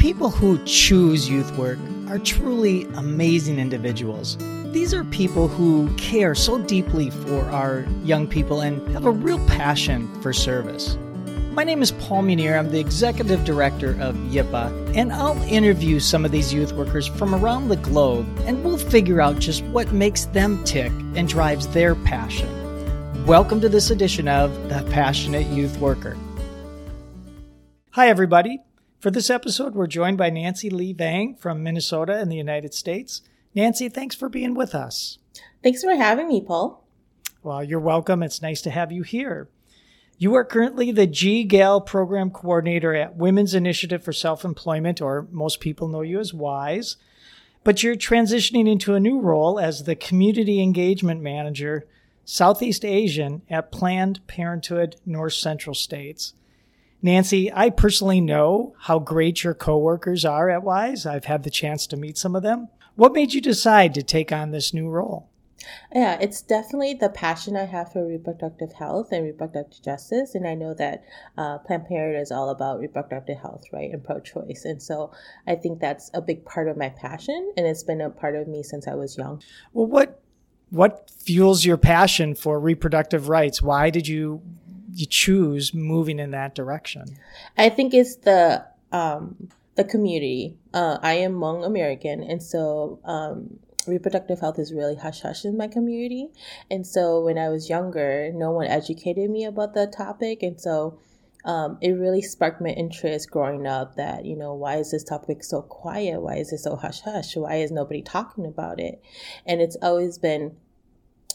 people who choose youth work are truly amazing individuals. These are people who care so deeply for our young people and have a real passion for service. My name is Paul Munier. I'm the executive director of YIPA, and I'll interview some of these youth workers from around the globe, and we'll figure out just what makes them tick and drives their passion. Welcome to this edition of The Passionate Youth Worker. Hi, everybody. For this episode, we're joined by Nancy Hlee Vang from Minnesota in the United States. Nancy, thanks for being with us. Thanks for having me, Paul. Well, you're welcome. It's nice to have you here. You are currently the G GAL program coordinator at Women's Initiative for Self Employment, or most people know you as WISE, but you're transitioning into a new role as the Community Engagement Manager, Southeast Asian at Planned Parenthood North Central States. Nancy, I personally know how great your coworkers are at WISE. I've had the chance to meet some of them. What made you decide to take on this new role? Yeah, it's definitely the passion I have for reproductive health and reproductive justice. And I know that uh, Planned Parenthood is all about reproductive health, right, and pro choice. And so I think that's a big part of my passion. And it's been a part of me since I was young. Well, what what fuels your passion for reproductive rights? Why did you you choose moving in that direction? I think it's the um, the community. Uh, I am Hmong American, and so um, reproductive health is really hush hush in my community. And so when I was younger, no one educated me about the topic, and so. Um, it really sparked my interest growing up that, you know, why is this topic so quiet? Why is it so hush hush? Why is nobody talking about it? And it's always been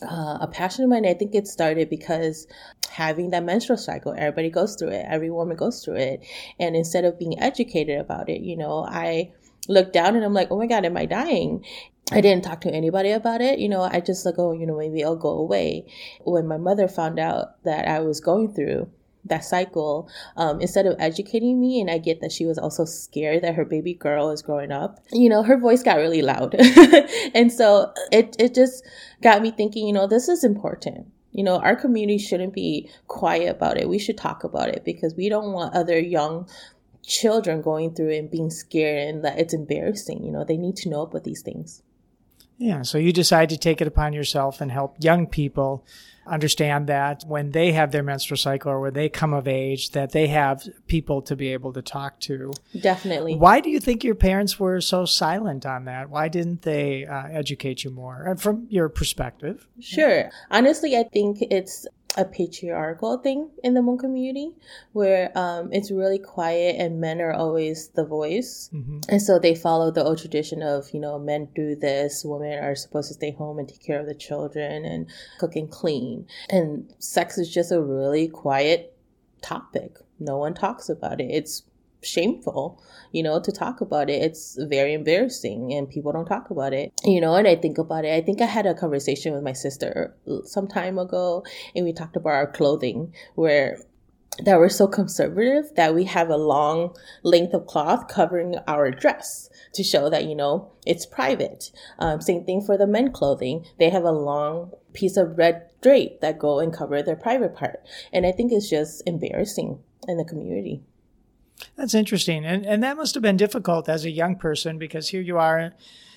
uh, a passion of mine. I think it started because having that menstrual cycle, everybody goes through it. Every woman goes through it. And instead of being educated about it, you know, I look down and I'm like, oh my God, am I dying? I didn't talk to anybody about it. You know, I just like, oh, you know, maybe I'll go away. When my mother found out that I was going through that cycle um, instead of educating me and i get that she was also scared that her baby girl is growing up you know her voice got really loud. And so it, it just got me thinking you know this is important. You know our community shouldn't be quiet about it. We should talk about it because we don't want other young children going through and being scared and that it's embarrassing. You know they need to know about these things. Yeah so you decide to take it upon yourself and help young people understand that when they have their menstrual cycle or when they come of age that they have people to be able to talk to. Definitely. Why do you think your parents were so silent on that? Why didn't they uh, educate you more and from your perspective? Sure. Honestly i think it's a patriarchal thing in the Hmong community where um, it's really quiet and men are always the voice. Mm-hmm. And so they follow the old tradition of, you know, men do this, women are supposed to stay home and take care of the children and cook and clean. And sex is just a really quiet topic. No one talks about it. It's shameful, you know, to talk about it. It's very embarrassing and people don't talk about it, you know, and I think about it. I think I had a conversation with my sister some time ago and we talked about our clothing where that we're so conservative that we have a long length of cloth covering our dress to show that you know it's private um, same thing for the men clothing they have a long piece of red drape that go and cover their private part and i think it's just embarrassing in the community that's interesting. And, and that must have been difficult as a young person because here you are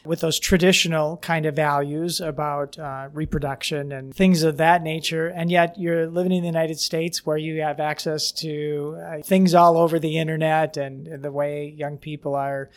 with those traditional kind of values about uh, reproduction and things of that nature. And yet you're living in the United States where you have access to uh, things all over the internet and, and the way young people are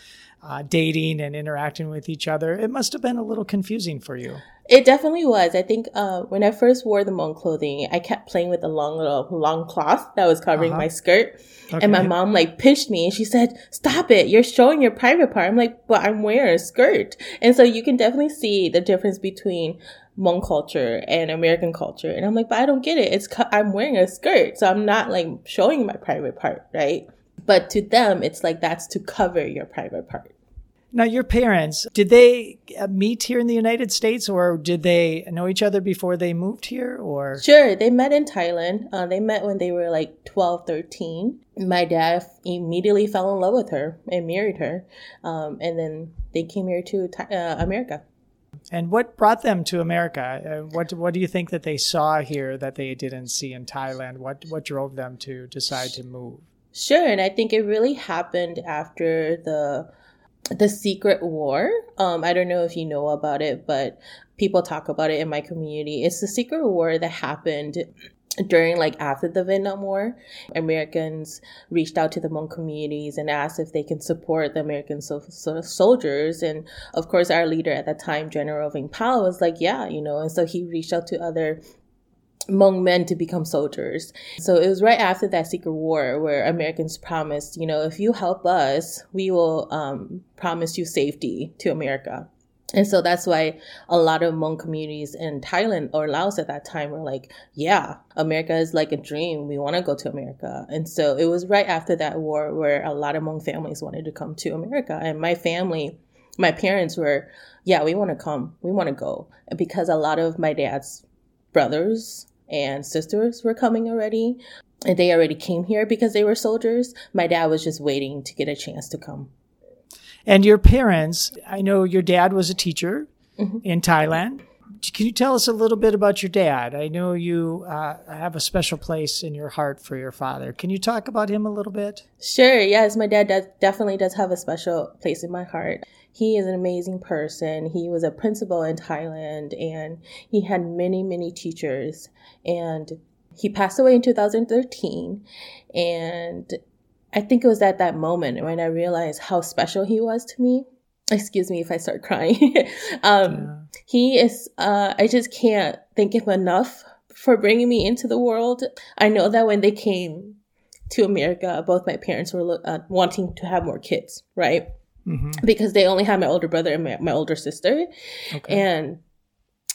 uh, dating and interacting with each other. It must have been a little confusing for you. It definitely was. I think uh, when I first wore the Hmong clothing, I kept playing with the long little long cloth that was covering uh-huh. my skirt. Okay. And my mom like pinched me and she said, stop it. You're showing your private part. I'm like, but I'm wearing a skirt. And so you can definitely see the difference between Hmong culture and American culture. And I'm like, but I don't get it. It's, I'm wearing a skirt. So I'm not like showing my private part, right? But to them, it's like that's to cover your private part. Now, your parents, did they uh, meet here in the United States or did they know each other before they moved here or? Sure. They met in Thailand. Uh, they met when they were like 12, 13. My dad immediately fell in love with her and married her. Um, and then they came here to uh, America. And what brought them to America? Uh, what what do you think that they saw here that they didn't see in Thailand? What what drove them to decide to move? Sure, and I think it really happened after the the secret war. Um, I don't know if you know about it, but people talk about it in my community. It's the secret war that happened during like after the Vietnam War, Americans reached out to the Hmong communities and asked if they can support the American so- so soldiers. And of course, our leader at that time, General Vang Pao, was like, yeah, you know, and so he reached out to other Hmong men to become soldiers. So it was right after that secret war where Americans promised, you know, if you help us, we will um, promise you safety to America. And so that's why a lot of Hmong communities in Thailand or Laos at that time were like, yeah, America is like a dream. We want to go to America. And so it was right after that war where a lot of Hmong families wanted to come to America. And my family, my parents were, yeah, we want to come. We want to go. Because a lot of my dad's brothers and sisters were coming already, and they already came here because they were soldiers, my dad was just waiting to get a chance to come. And your parents, I know your dad was a teacher mm-hmm. in Thailand. Can you tell us a little bit about your dad? I know you uh, have a special place in your heart for your father. Can you talk about him a little bit? Sure. Yes, my dad does, definitely does have a special place in my heart. He is an amazing person. He was a principal in Thailand and he had many, many teachers. And he passed away in 2013. And I think it was at that moment when I realized how special he was to me. Excuse me if I start crying. um, yeah. He is, uh, I just can't thank him enough for bringing me into the world. I know that when they came to America, both my parents were uh, wanting to have more kids, right? Mm-hmm. Because they only had my older brother and my, my older sister. Okay. And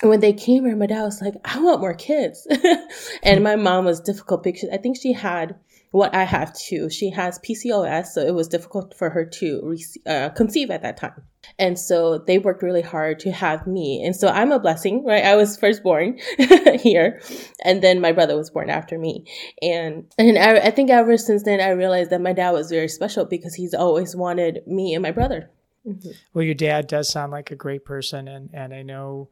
when they came here, my dad was like, I want more kids. and my mom was difficult because I think she had what I have too. She has PCOS, so it was difficult for her to uh, conceive at that time. And so they worked really hard to have me. And so I'm a blessing, right? I was first born here, and then my brother was born after me. And and I, I think ever since then, I realized that my dad was very special because he's always wanted me and my brother. Mm-hmm. Well, your dad does sound like a great person, and and I know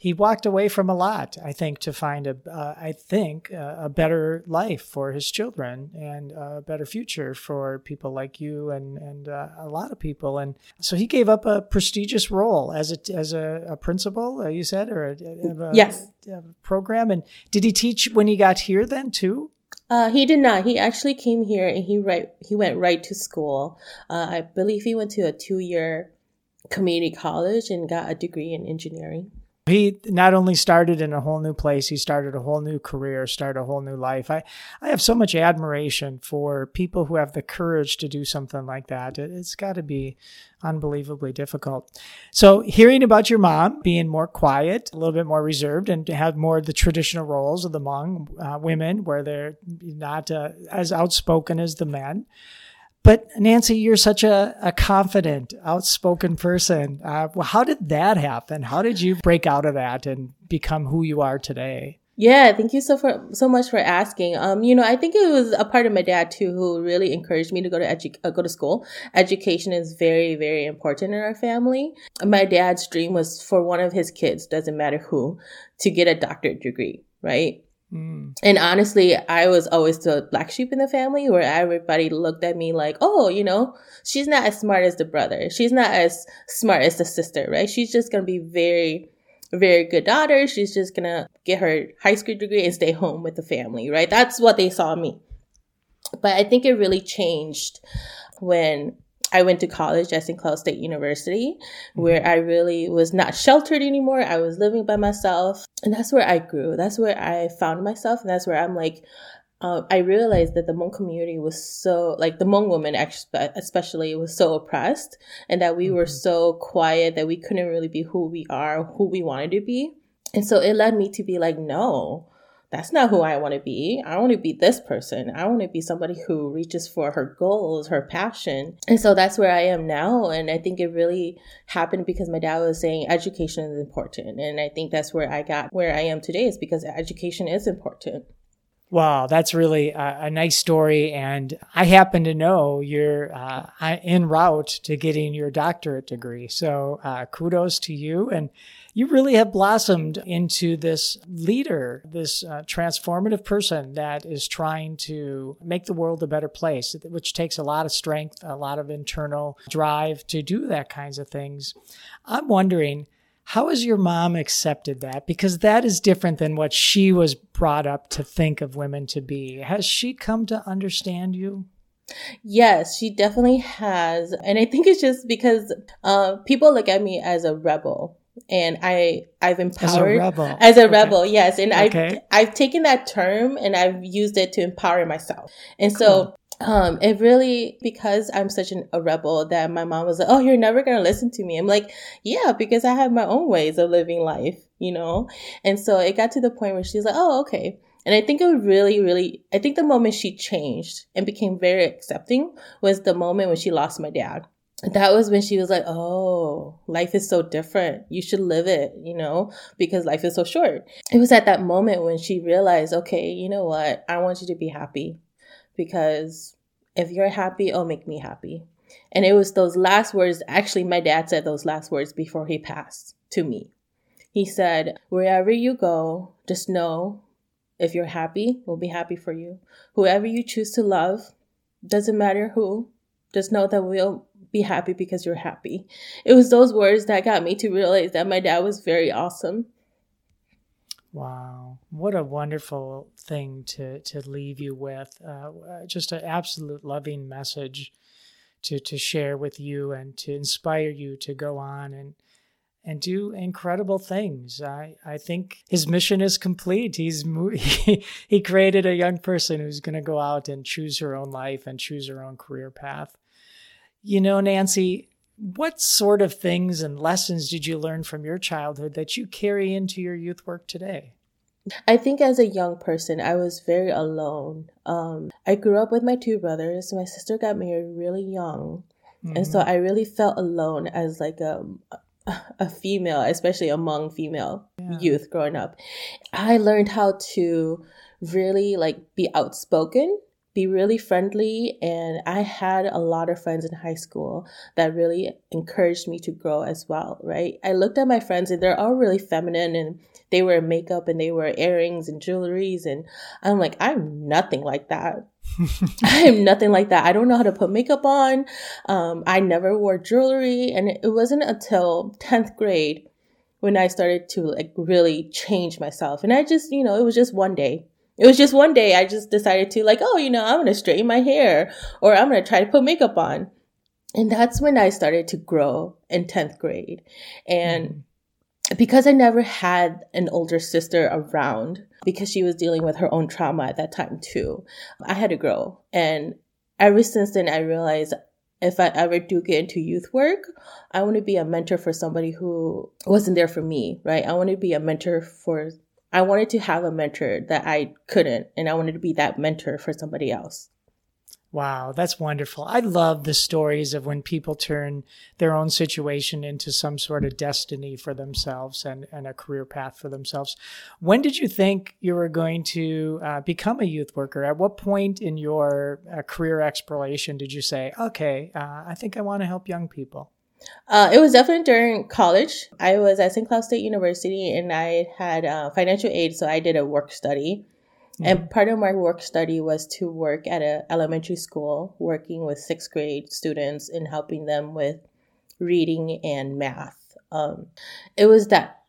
he walked away from a lot, I think, to find a, uh, I think, uh, a better life for his children and a better future for people like you and and uh, a lot of people. And so he gave up a prestigious role as a as a, a principal, uh, you said, or a, a, yes, a program. And did he teach when he got here then too? Uh, he did not. He actually came here and he right he went right to school. Uh, I believe he went to a two year community college and got a degree in engineering he not only started in a whole new place, he started a whole new career, started a whole new life. I, I have so much admiration for people who have the courage to do something like that. It, has got to be unbelievably difficult. So, hearing about your mom being more quiet, a little bit more reserved, and to have more of the traditional roles of the Hmong uh, women, where they're not uh, as outspoken as the men. But Nancy, you're such a, a confident, outspoken person. Uh, well, how did that happen? How did you break out of that and become who you are today? Yeah, thank you so for so much for asking. Um, you know, I think it was a part of my dad too who really encouraged me to go to edu- uh, go to school. Education is very very important in our family. My dad's dream was for one of his kids, doesn't matter who, to get a doctorate degree, right? Mm. And honestly, I was always the black sheep in the family where everybody looked at me like, oh, you know, she's not as smart as the brother. She's not as smart as the sister, right? She's just going to be very, very good daughter. She's just going to get her high school degree and stay home with the family, right? That's what they saw me. But I think it really changed when I went to college at St. Cloud State University, where I really was not sheltered anymore. I was living by myself. And that's where I grew. That's where I found myself. And that's where I'm like, uh, I realized that the Hmong community was so, like the Hmong women especially, was so oppressed and that we mm-hmm. were so quiet that we couldn't really be who we are, who we wanted to be. And so it led me to be like, no, that's not who I want to be. I want to be this person. I want to be somebody who reaches for her goals, her passion. And so that's where I am now. And I think it really happened because my dad was saying education is important. And I think that's where I got where I am today is because education is important. Wow, that's really a, a, nice story. And I happen to know you're uh, en route to getting your doctorate degree. So uh, kudos to you. And you really have blossomed into this leader, this uh, transformative person that is trying to make the world a better place, which takes a lot of strength, a lot of internal drive to do that kinds of things. I'm wondering, how has your mom accepted that? Because that is different than what she was brought up to think of women to be. Has she come to understand you? Yes, she definitely has. And I think it's just because uh, people look at me as a rebel. And I, I've empowered as a rebel. As a okay. rebel, yes. And okay. I've, I've taken that term and I've used it to empower myself. And cool. so um, it really because I'm such an, a rebel that my mom was like, "Oh, you're never gonna listen to me." I'm like, "Yeah, because I have my own ways of living life, you know." And so it got to the point where she's like, "Oh, okay." And I think it really, really, I think the moment she changed and became very accepting was the moment when she lost my dad. That was when she was like, Oh, life is so different. You should live it, you know, because life is so short. It was at that moment when she realized, okay, you know what? I want you to be happy because if you're happy, it'll make me happy. And it was those last words. Actually, my dad said those last words before he passed to me. He said, Wherever you go, just know if you're happy, we'll be happy for you. Whoever you choose to love, doesn't matter who, just know that we'll be happy because you're happy. It was those words that got me to realize that my dad was very awesome. Wow, what a wonderful thing to to leave you with! Uh, just an absolute loving message to to share with you and to inspire you to go on and and do incredible things. I, I think his mission is complete. He's he, he created a young person who's going to go out and choose her own life and choose her own career path. You know, Nancy, what sort of things and lessons did you learn from your childhood that you carry into your youth work today? I think as a young person, I was very alone. Um, I grew up with my two brothers. My sister got married really young. Mm-hmm. And so mm-hmm. I really felt alone as like a, a female, especially among female yeah. youth growing up. I learned how to really like be outspoken be really friendly. And I had a lot of friends in high school that really encouraged me to grow as well, right? I looked at my friends and they're all really feminine and they wear makeup and they wear earrings and jewelries. And I'm like, I'm nothing like that. I am nothing like that. I don't know how to put makeup on. Um, I never wore jewelry. And it wasn't until 10th grade when I started to like really change myself. And I just, you know, it was just one day it was just one day I just decided to like, oh, you know, I'm going to straighten my hair or I'm going to try to put makeup on. And that's when I started to grow in 10th grade. And mm. because I never had an older sister around because she was dealing with her own trauma at that time too, I had to grow. And ever since then, I realized if I ever do get into youth work, I want to be a mentor for somebody who wasn't there for me, right? I want to be a mentor for I wanted to have a mentor that I couldn't, and I wanted to be that mentor for somebody else. Wow, that's wonderful. I love the stories of when people turn their own situation into some sort of destiny for themselves and, and a career path for themselves. When did you think you were going to uh, become a youth worker? At what point in your uh, career exploration did you say, okay, uh, I think I want to help young people? Uh, it was definitely during college. I was at St. Cloud State University and I had uh, financial aid, so I did a work study. Mm-hmm. And part of my work study was to work at an elementary school, working with sixth grade students and helping them with reading and math. Um, it was that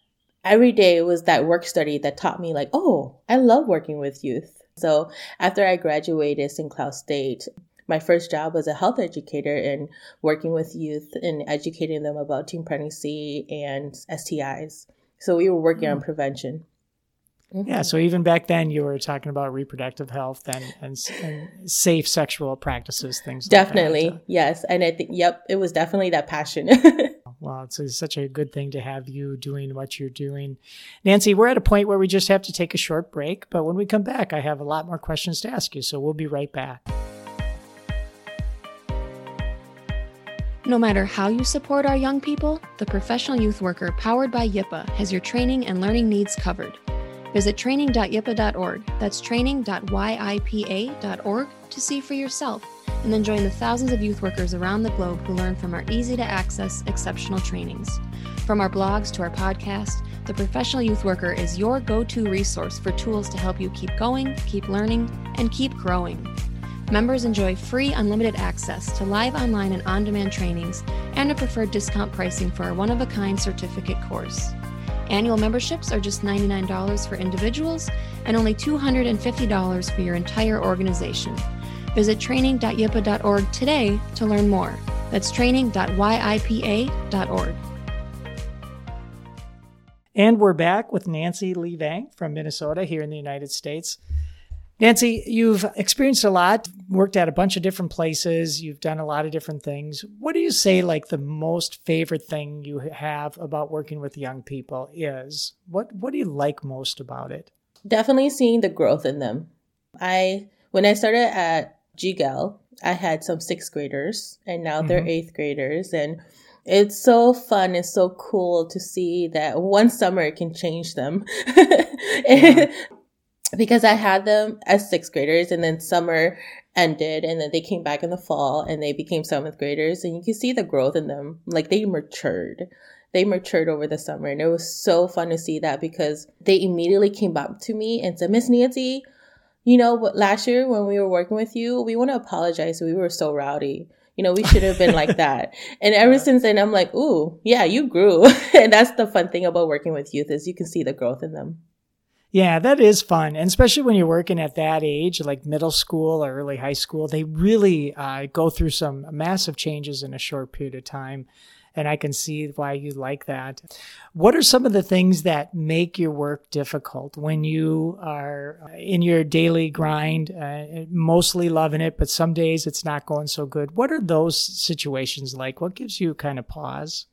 every day it was that work study that taught me like, oh, I love working with youth. So after I graduated St. Cloud State, my first job was a health educator and working with youth and educating them about teen pregnancy and STIs. So we were working mm. on prevention. Mm-hmm. Yeah, so even back then, you were talking about reproductive health and, and, and safe sexual practices, things. Definitely, like yes, and I think yep, it was definitely that passion. well, it's, it's such a good thing to have you doing what you're doing, Nancy. We're at a point where we just have to take a short break, but when we come back, I have a lot more questions to ask you. So we'll be right back. No matter how you support our young people, the Professional Youth Worker powered by YIPA has your training and learning needs covered. Visit training.yipa.org. That's training.yipa.org to see for yourself and then join the thousands of youth workers around the globe who learn from our easy to access, exceptional trainings. From our blogs to our podcast, the Professional Youth Worker is your go to resource for tools to help you keep going, keep learning, and keep growing. Members enjoy free unlimited access to live online and on demand trainings and a preferred discount pricing for our one of a kind certificate course. Annual memberships are just $99 for individuals and only $250 for your entire organization. Visit training.yipa.org today to learn more. That's training.yipa.org. And we're back with Nancy Hlee Vang from Minnesota here in the United States. Nancy, you've experienced a lot, worked at a bunch of different places, you've done a lot of different things. What do you say like the most favorite thing you have about working with young people is? What what do you like most about it? Definitely seeing the growth in them. I when I started at GGEL, I had some sixth graders and now mm-hmm. they're eighth graders and it's so fun and so cool to see that one summer can change them. yeah. Because I had them as sixth graders and then summer ended and then they came back in the fall and they became seventh graders and you can see the growth in them. Like they matured. They matured over the summer and it was so fun to see that because they immediately came back to me and said, Miss Nancy, you know, last year when we were working with you, we want to apologize. We were so rowdy. You know, we should have been like that. And ever since then, I'm like, ooh, yeah, you grew. and that's the fun thing about working with youth is you can see the growth in them. Yeah, that is fun. And especially when you're working at that age, like middle school or early high school, they really uh, go through some massive changes in a short period of time. And I can see why you like that. What are some of the things that make your work difficult when you are in your daily grind, uh, mostly loving it, but some days it's not going so good? What are those situations like? What gives you kind of pause?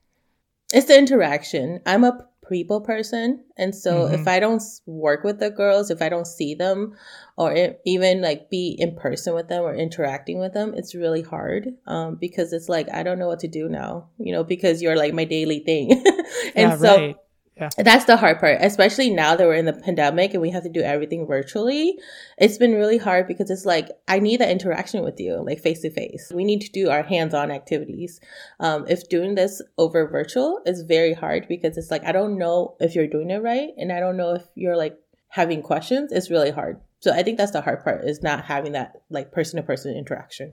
It's the interaction. I'm a people person. And so mm-hmm. if I don't work with the girls, if I don't see them or even like be in person with them or interacting with them, it's really hard um, because it's like, I don't know what to do now, you know, because you're like my daily thing. and yeah, so right. Yeah. That's the hard part, especially now that we're in the pandemic and we have to do everything virtually. It's been really hard because it's like, I need that interaction with you, like face to face. We need to do our hands on activities. Um, if doing this over virtual is very hard because it's like, I don't know if you're doing it right. And I don't know if you're like having questions. It's really hard. So I think that's the hard part is not having that like person to person interaction.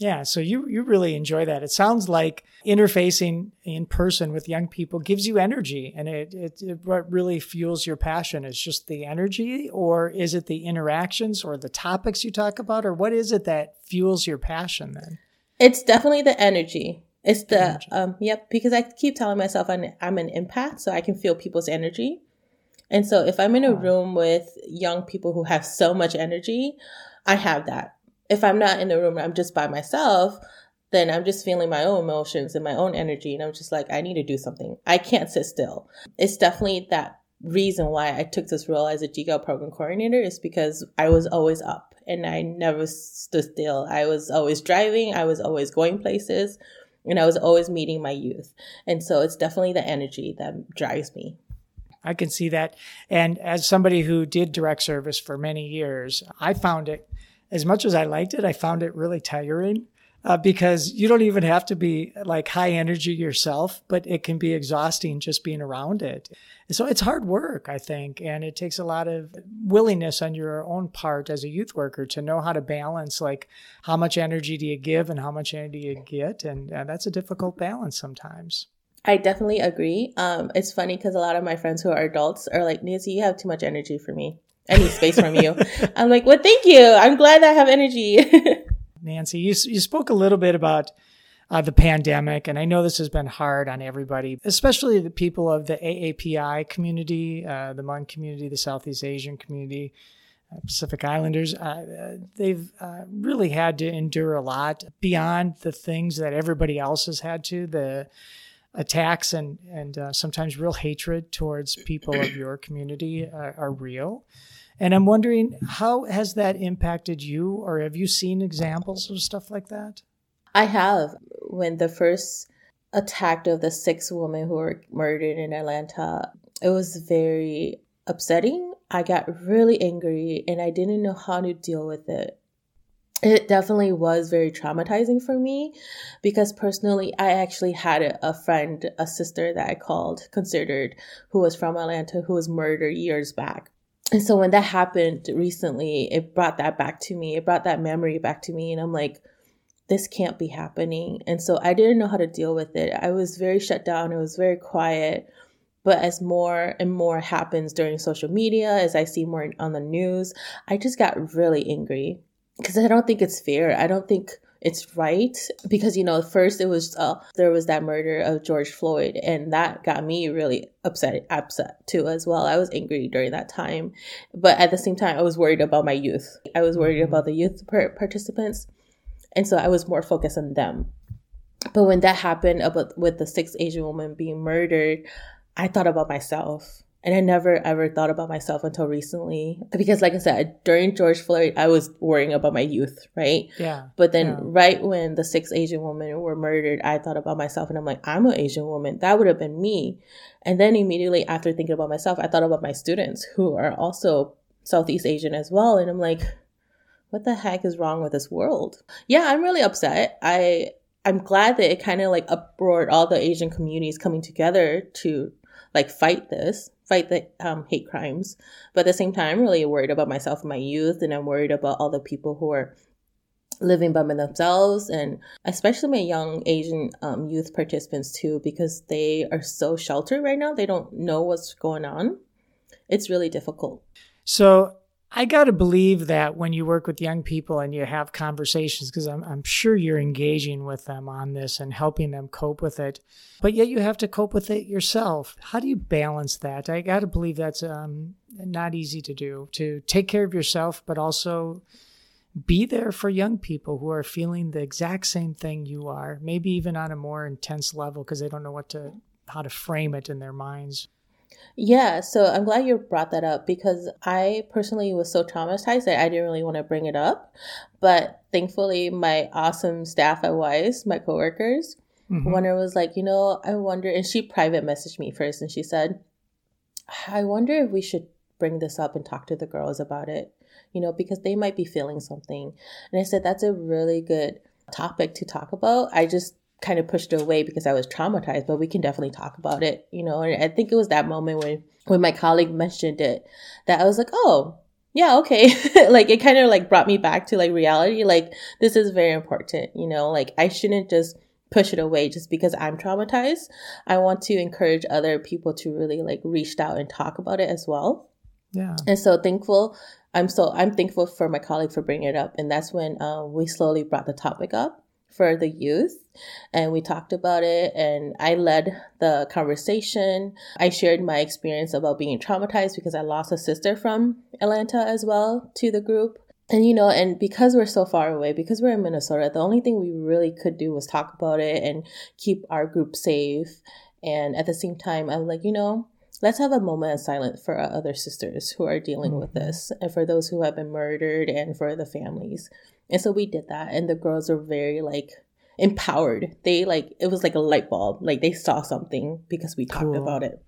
Yeah, so you you really enjoy that. It sounds like interfacing in person with young people gives you energy, and it, it, it what really fuels your passion is just the energy, or is it the interactions or the topics you talk about, or what is it that fuels your passion then? It's definitely the energy. It's the energy. um yep because I keep telling myself I'm I'm an empath, so I can feel people's energy, and so if I'm in a room with young people who have so much energy, I have that if I'm not in the room, I'm just by myself, then I'm just feeling my own emotions and my own energy. And I'm just like, I need to do something. I can't sit still. It's definitely that reason why I took this role as a GGEL program coordinator is because I was always up and I never stood still. I was always driving. I was always going places and I was always meeting my youth. And so it's definitely the energy that drives me. I can see that. And as somebody who did direct service for many years, I found it as much as I liked it, I found it really tiring uh, because you don't even have to be like high energy yourself, but it can be exhausting just being around it. so it's hard work, I think, and it takes a lot of willingness on your own part as a youth worker to know how to balance like how much energy do you give and how much energy you get, and uh, that's a difficult balance sometimes. I definitely agree. Um, it's funny because a lot of my friends who are adults are like, Nancy, you have too much energy for me any space from you. I'm like, well, thank you. I'm glad I have energy. Nancy, you, you spoke a little bit about uh, the pandemic, and I know this has been hard on everybody, especially the people of the AAPI community, uh, the Hmong community, the Southeast Asian community, uh, Pacific Islanders. Uh, they've uh, really had to endure a lot beyond the things that everybody else has had to. The attacks and and uh, sometimes real hatred towards people of your community are real. And I'm wondering, how has that impacted you, or have you seen examples of stuff like that? I have. When the first attack of the six women who were murdered in Atlanta, it was very upsetting. I got really angry and I didn't know how to deal with it. It definitely was very traumatizing for me because personally i actually had a, friend a sister that i called considered who was from atlanta who was murdered years back. And so when that happened recently it brought that back to me. It brought that memory back to me and i'm like this can't be happening. And so i didn't know how to deal with it. I was very shut down. It was very quiet. But as more and more happens during social media as i see more on the news i just got really angry because I don't think it's fair. I don't think it's right because you know first it was uh, there was that murder of George Floyd and that got me really upset upset too as well. I was angry during that time, but at the same time I was worried about my youth. I was worried about the youth participants, and so I was more focused on them. But when that happened about with the six Asian woman being murdered, I thought about myself and I never ever thought about myself until recently. Because, like I said, during George Floyd, I was worrying about my youth, right? Yeah. But then, yeah. right when the six Asian women were murdered, I thought about myself and I'm like, I'm an Asian woman. That would have been me. And then, immediately after thinking about myself, I thought about my students who are also Southeast Asian as well. And I'm like, what the heck is wrong with this world? Yeah, I'm really upset. I I'm glad that it kind of like uproared all the Asian communities coming together to like fight this fight the um, hate crimes. But at the same time, I'm really worried about myself and my youth, and I'm worried about all the people who are living by themselves and especially my young asian um, youth participants too because they are so sheltered right now. They don't know what's going on. It's really difficult. So I got to believe that when you work with young people and you have conversations, because I'm, I'm sure you're engaging with them on this and helping them cope with it, but yet you have to cope with it yourself. How do you balance that? I got to believe that's um, not easy to do, to take care of yourself, but also be there for young people who are feeling the exact same thing you are, maybe even on a more intense level because they don't know what to, how to frame it in their minds. Yeah, so I'm glad you brought that up because I personally was so traumatized that I didn't really want to bring it up. But thankfully, my awesome staff at Wise, my coworkers, mm-hmm. one was like, you know, I wonder, and she private messaged me first and she said, I wonder if we should bring this up and talk to the girls about it, you know, because they might be feeling something. And I said, that's a really good topic to talk about. I just kind of pushed it away because I was traumatized, but we can definitely talk about it, you know. And I think it was that moment when when my colleague mentioned it that I was like, "Oh, yeah, okay." like it kind of like brought me back to like reality. Like this is very important, you know. Like I shouldn't just push it away just because I'm traumatized. I want to encourage other people to really like reach out and talk about it as well. Yeah. And so thankful I'm so I'm thankful for my colleague for bringing it up, and that's when uh, we slowly brought the topic up for the youth and we talked about it and I led the conversation. I shared my experience about being traumatized because I lost a sister from Atlanta as well to the group. And you know, and because we're so far away, because we're in Minnesota, the only thing we really could do was talk about it and keep our group safe. And at the same time, I'm like, you know, let's have a moment of silence for our other sisters who are dealing mm-hmm. with this and for those who have been murdered and for the families. And so we did that and the girls were very like empowered. They like it was like a light bulb. Like they saw something because we talked cool. about it.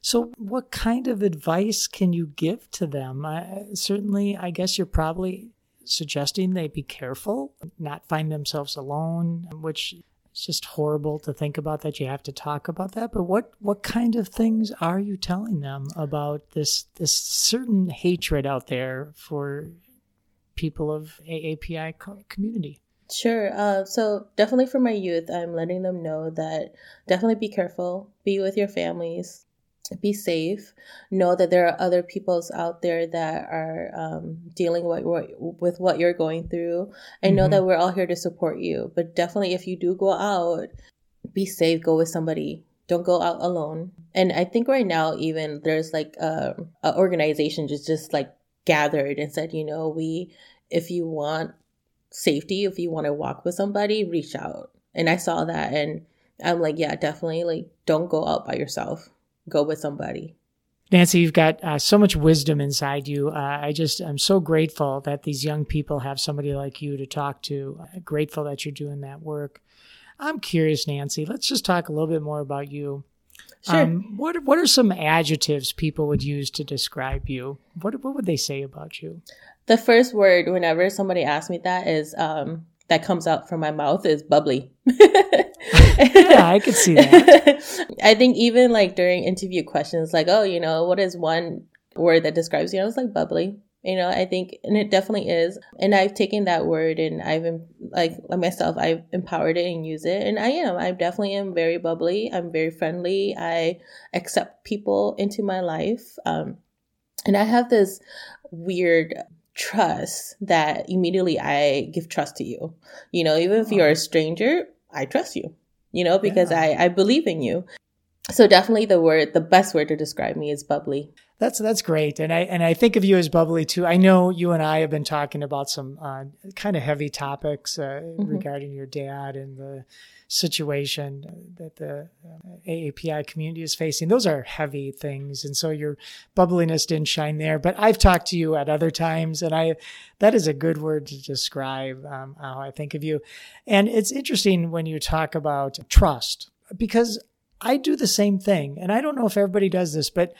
So, what kind of advice can you give to them? I, certainly, I guess you're probably suggesting they be careful, not find themselves alone, which is just horrible to think about that you have to talk about that. But what what kind of things are you telling them about this this certain hatred out there for people of AAPI community? Sure. Uh, so definitely for my youth, I'm letting them know that definitely be careful, be with your families, be safe. Know that there are other peoples out there that are um, dealing with, with what you're going through, and mm-hmm. know that we're all here to support you. But definitely, if you do go out, be safe. Go with somebody. Don't go out alone. And I think right now, even there's like a, a organization just just like gathered and said, you know, we if you want safety, if you want to walk with somebody, reach out. And I saw that and I'm like, yeah, definitely like don't go out by yourself. Go with somebody. Nancy, you've got uh, so much wisdom inside you. Uh, I just, I'm so grateful that these young people have somebody like you to talk to. I'm grateful that you're doing that work. I'm curious, Nancy, let's just talk a little bit more about you. Sure. Um, what what are some adjectives people would use to describe you? What what would they say about you? The first word whenever somebody asks me that is um that comes out from my mouth is bubbly. yeah, I could see that. I think even like during interview questions, like, oh, you know, what is one word that describes you? I was like bubbly. You know, I think, and it definitely is. And I've taken that word and I've, like, like myself, I've empowered it and use it. And I am, I definitely am very bubbly. I'm very friendly. I accept people into my life. Um, and I have this weird trust that immediately I give trust to you. You know, even if you're a stranger, I trust you, you know, because yeah. I, I believe in you. So definitely the word, the best word to describe me is bubbly. That's that's great, and I and I think of you as bubbly too. I know you and I have been talking about some uh, kind of heavy topics uh, mm-hmm. regarding your dad and the situation that the uh, AAPI community is facing. Those are heavy things, and so your bubbliness didn't shine there. But I've talked to you at other times, and I that is a good word to describe um, how I think of you. And it's interesting when you talk about trust because I do the same thing, and I don't know if everybody does this, but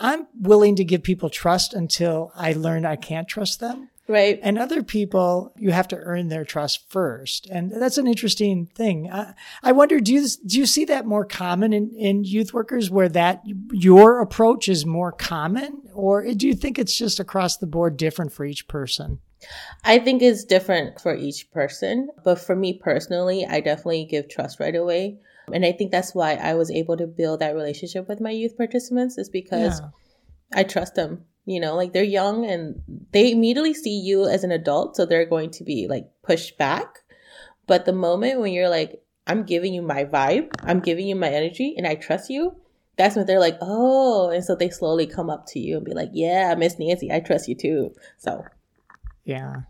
I'm willing to give people trust until I learn I can't trust them. Right. And other people, you have to earn their trust first. And that's an interesting thing. I, I wonder, do you, do you see that more common in, in youth workers where that your approach is more common? Or do you think it's just across the board different for each person? I think it's different for each person. But for me personally, I definitely give trust right away. And I think that's why I was able to build that relationship with my youth participants is because yeah. I trust them. You know, like they're young and they immediately see you as an adult, so they're going to be like pushed back. But the moment when you're like, I'm giving you my vibe, I'm giving you my energy, and I trust you, that's when they're like, oh, and so they slowly come up to you and be like, yeah, Miss Nancy, I trust you too. So, yeah.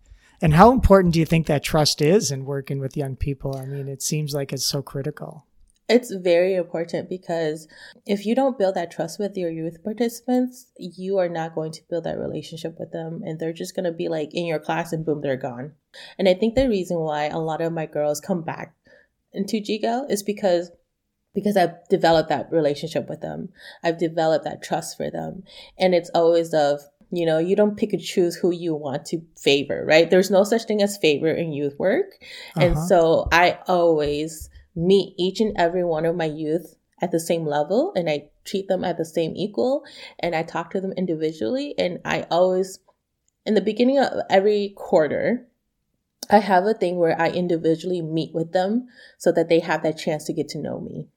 And how important do you think that trust is in working with young people? I mean, it seems like it's so critical. It's very important because if you don't build that trust with your youth participants, you are not going to build that relationship with them. And they're just going to be like in your class and boom, they're gone. And I think the reason why a lot of my girls come back into GGAL is because because I've developed that relationship with them. I've developed that trust for them. And it's always of, you know, you don't pick and choose who you want to favor, right? There's no such thing as favor in youth work. Uh-huh. And so I always meet each and every one of my youth at the same level and I treat them at the same equal and I talk to them individually and I always in the beginning of every quarter I have a thing where I individually meet with them so that they have that chance to get to know me.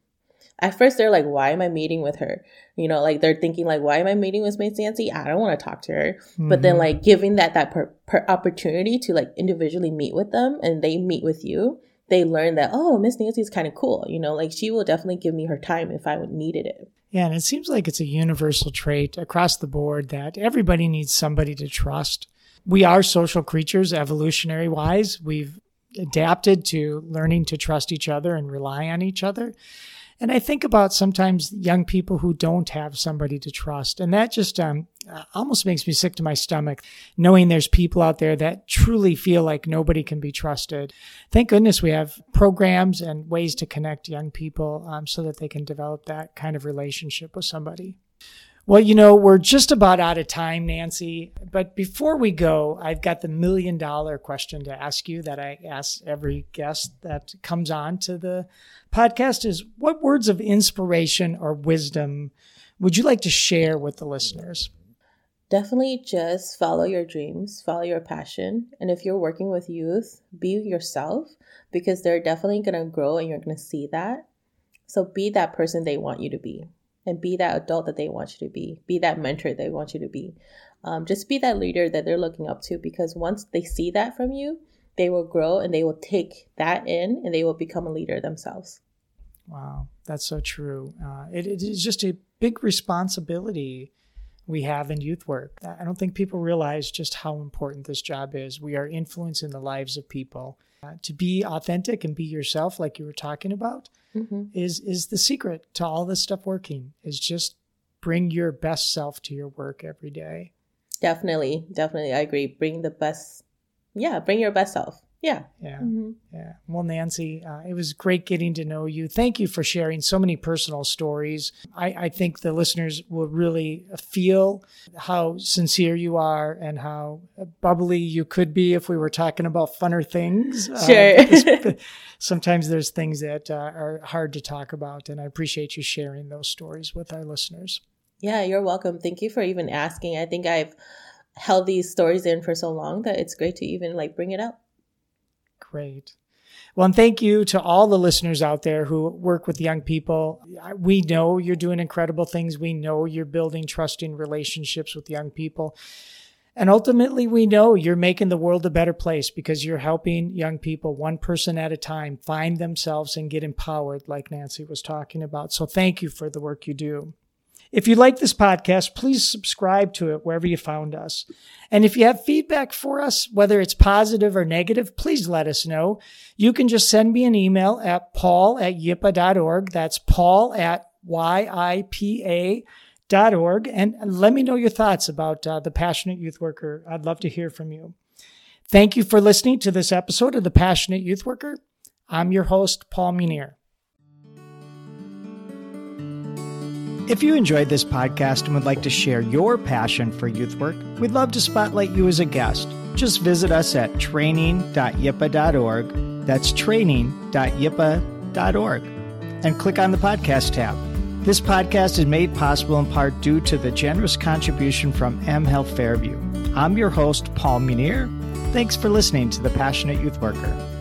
At first they're like, why am I meeting with her? You know, like they're thinking like, why am I meeting with Miss Nancy? I don't want to talk to her. Mm-hmm. But then mm-hmm. like giving that, that per, per opportunity to like individually meet with them and they meet with you they learn that, oh, Miss Nancy is kind of cool. You know, like she will definitely give me her time if I needed it. Yeah, and it seems like it's a universal trait across the board that everybody needs somebody to trust. We are social creatures, evolutionary wise. We've adapted to learning to trust each other and rely on each other. And I think about sometimes young people who don't have somebody to trust. And that just um, almost makes me sick to my stomach, knowing there's people out there that truly feel like nobody can be trusted. Thank goodness we have programs and ways to connect young people um, so that they can develop that kind of relationship with somebody. Well, you know, we're just about out of time, Nancy. But before we go, I've got the million dollar question to ask you that I ask every guest that comes on to the podcast is what words of inspiration or wisdom would you like to share with the listeners? Definitely just follow your dreams, follow your passion. And if you're working with youth, be yourself because they're definitely going to grow and you're going to see that. So be that person they want you to be and be that adult that they want you to be, be that mentor they want you to be. Um, just be that leader that they're looking up to because once they see that from you, they will grow and they will take that in and they will become a leader themselves. Wow, that's so true. Uh, it, it is just a big responsibility we have in youth work. I don't think people realize just how important this job is. We are influencing the lives of people. Uh, to be authentic and be yourself, like you were talking about, mm-hmm. is is the secret to all this stuff working. Is just bring your best self to your work every day. Definitely, definitely, I agree. Bring the best, yeah, bring your best self Yeah. Yeah. hmm Yeah. Well, Nancy, uh, it was great getting to know you. Thank you for sharing so many personal stories. I, I think the listeners will really feel how sincere you are and how bubbly you could be if we were talking about funner things. Uh, Sure. because sometimes there's things that uh, are hard to talk about, and I appreciate you sharing those stories with our listeners. Yeah, you're welcome. Thank you for even asking. I think I've held these stories in for so long that it's great to even like bring it up. Great. Well, and thank you to all the listeners out there who work with young people. We know you're doing incredible things. We know you're building trusting relationships with young people. And ultimately, we know you're making the world a better place because you're helping young people, one person at a time, find themselves and get empowered, like Nancy was talking about. So, thank you for the work you do. If you like this podcast, please subscribe to it wherever you found us. And if you have feedback for us, whether it's positive or negative, please let us know. You can just send me an email at paul at yipa.org. That's paul at Y-I-P-A dot org. And let me know your thoughts about uh, the Passionate Youth Worker. I'd love to hear from you. Thank you for listening to this episode of The Passionate Youth Worker. I'm your host, Paul Munir. If you enjoyed this podcast and would like to share your passion for youth work, we'd love to spotlight you as a guest. Just visit us at training.yipa.org. That's training.yipa.org. And click on the podcast tab. This podcast is made possible in part due to the generous contribution from M Health Fairview. I'm your host, Paul Munir. Thanks for listening to The Passionate Youth Worker.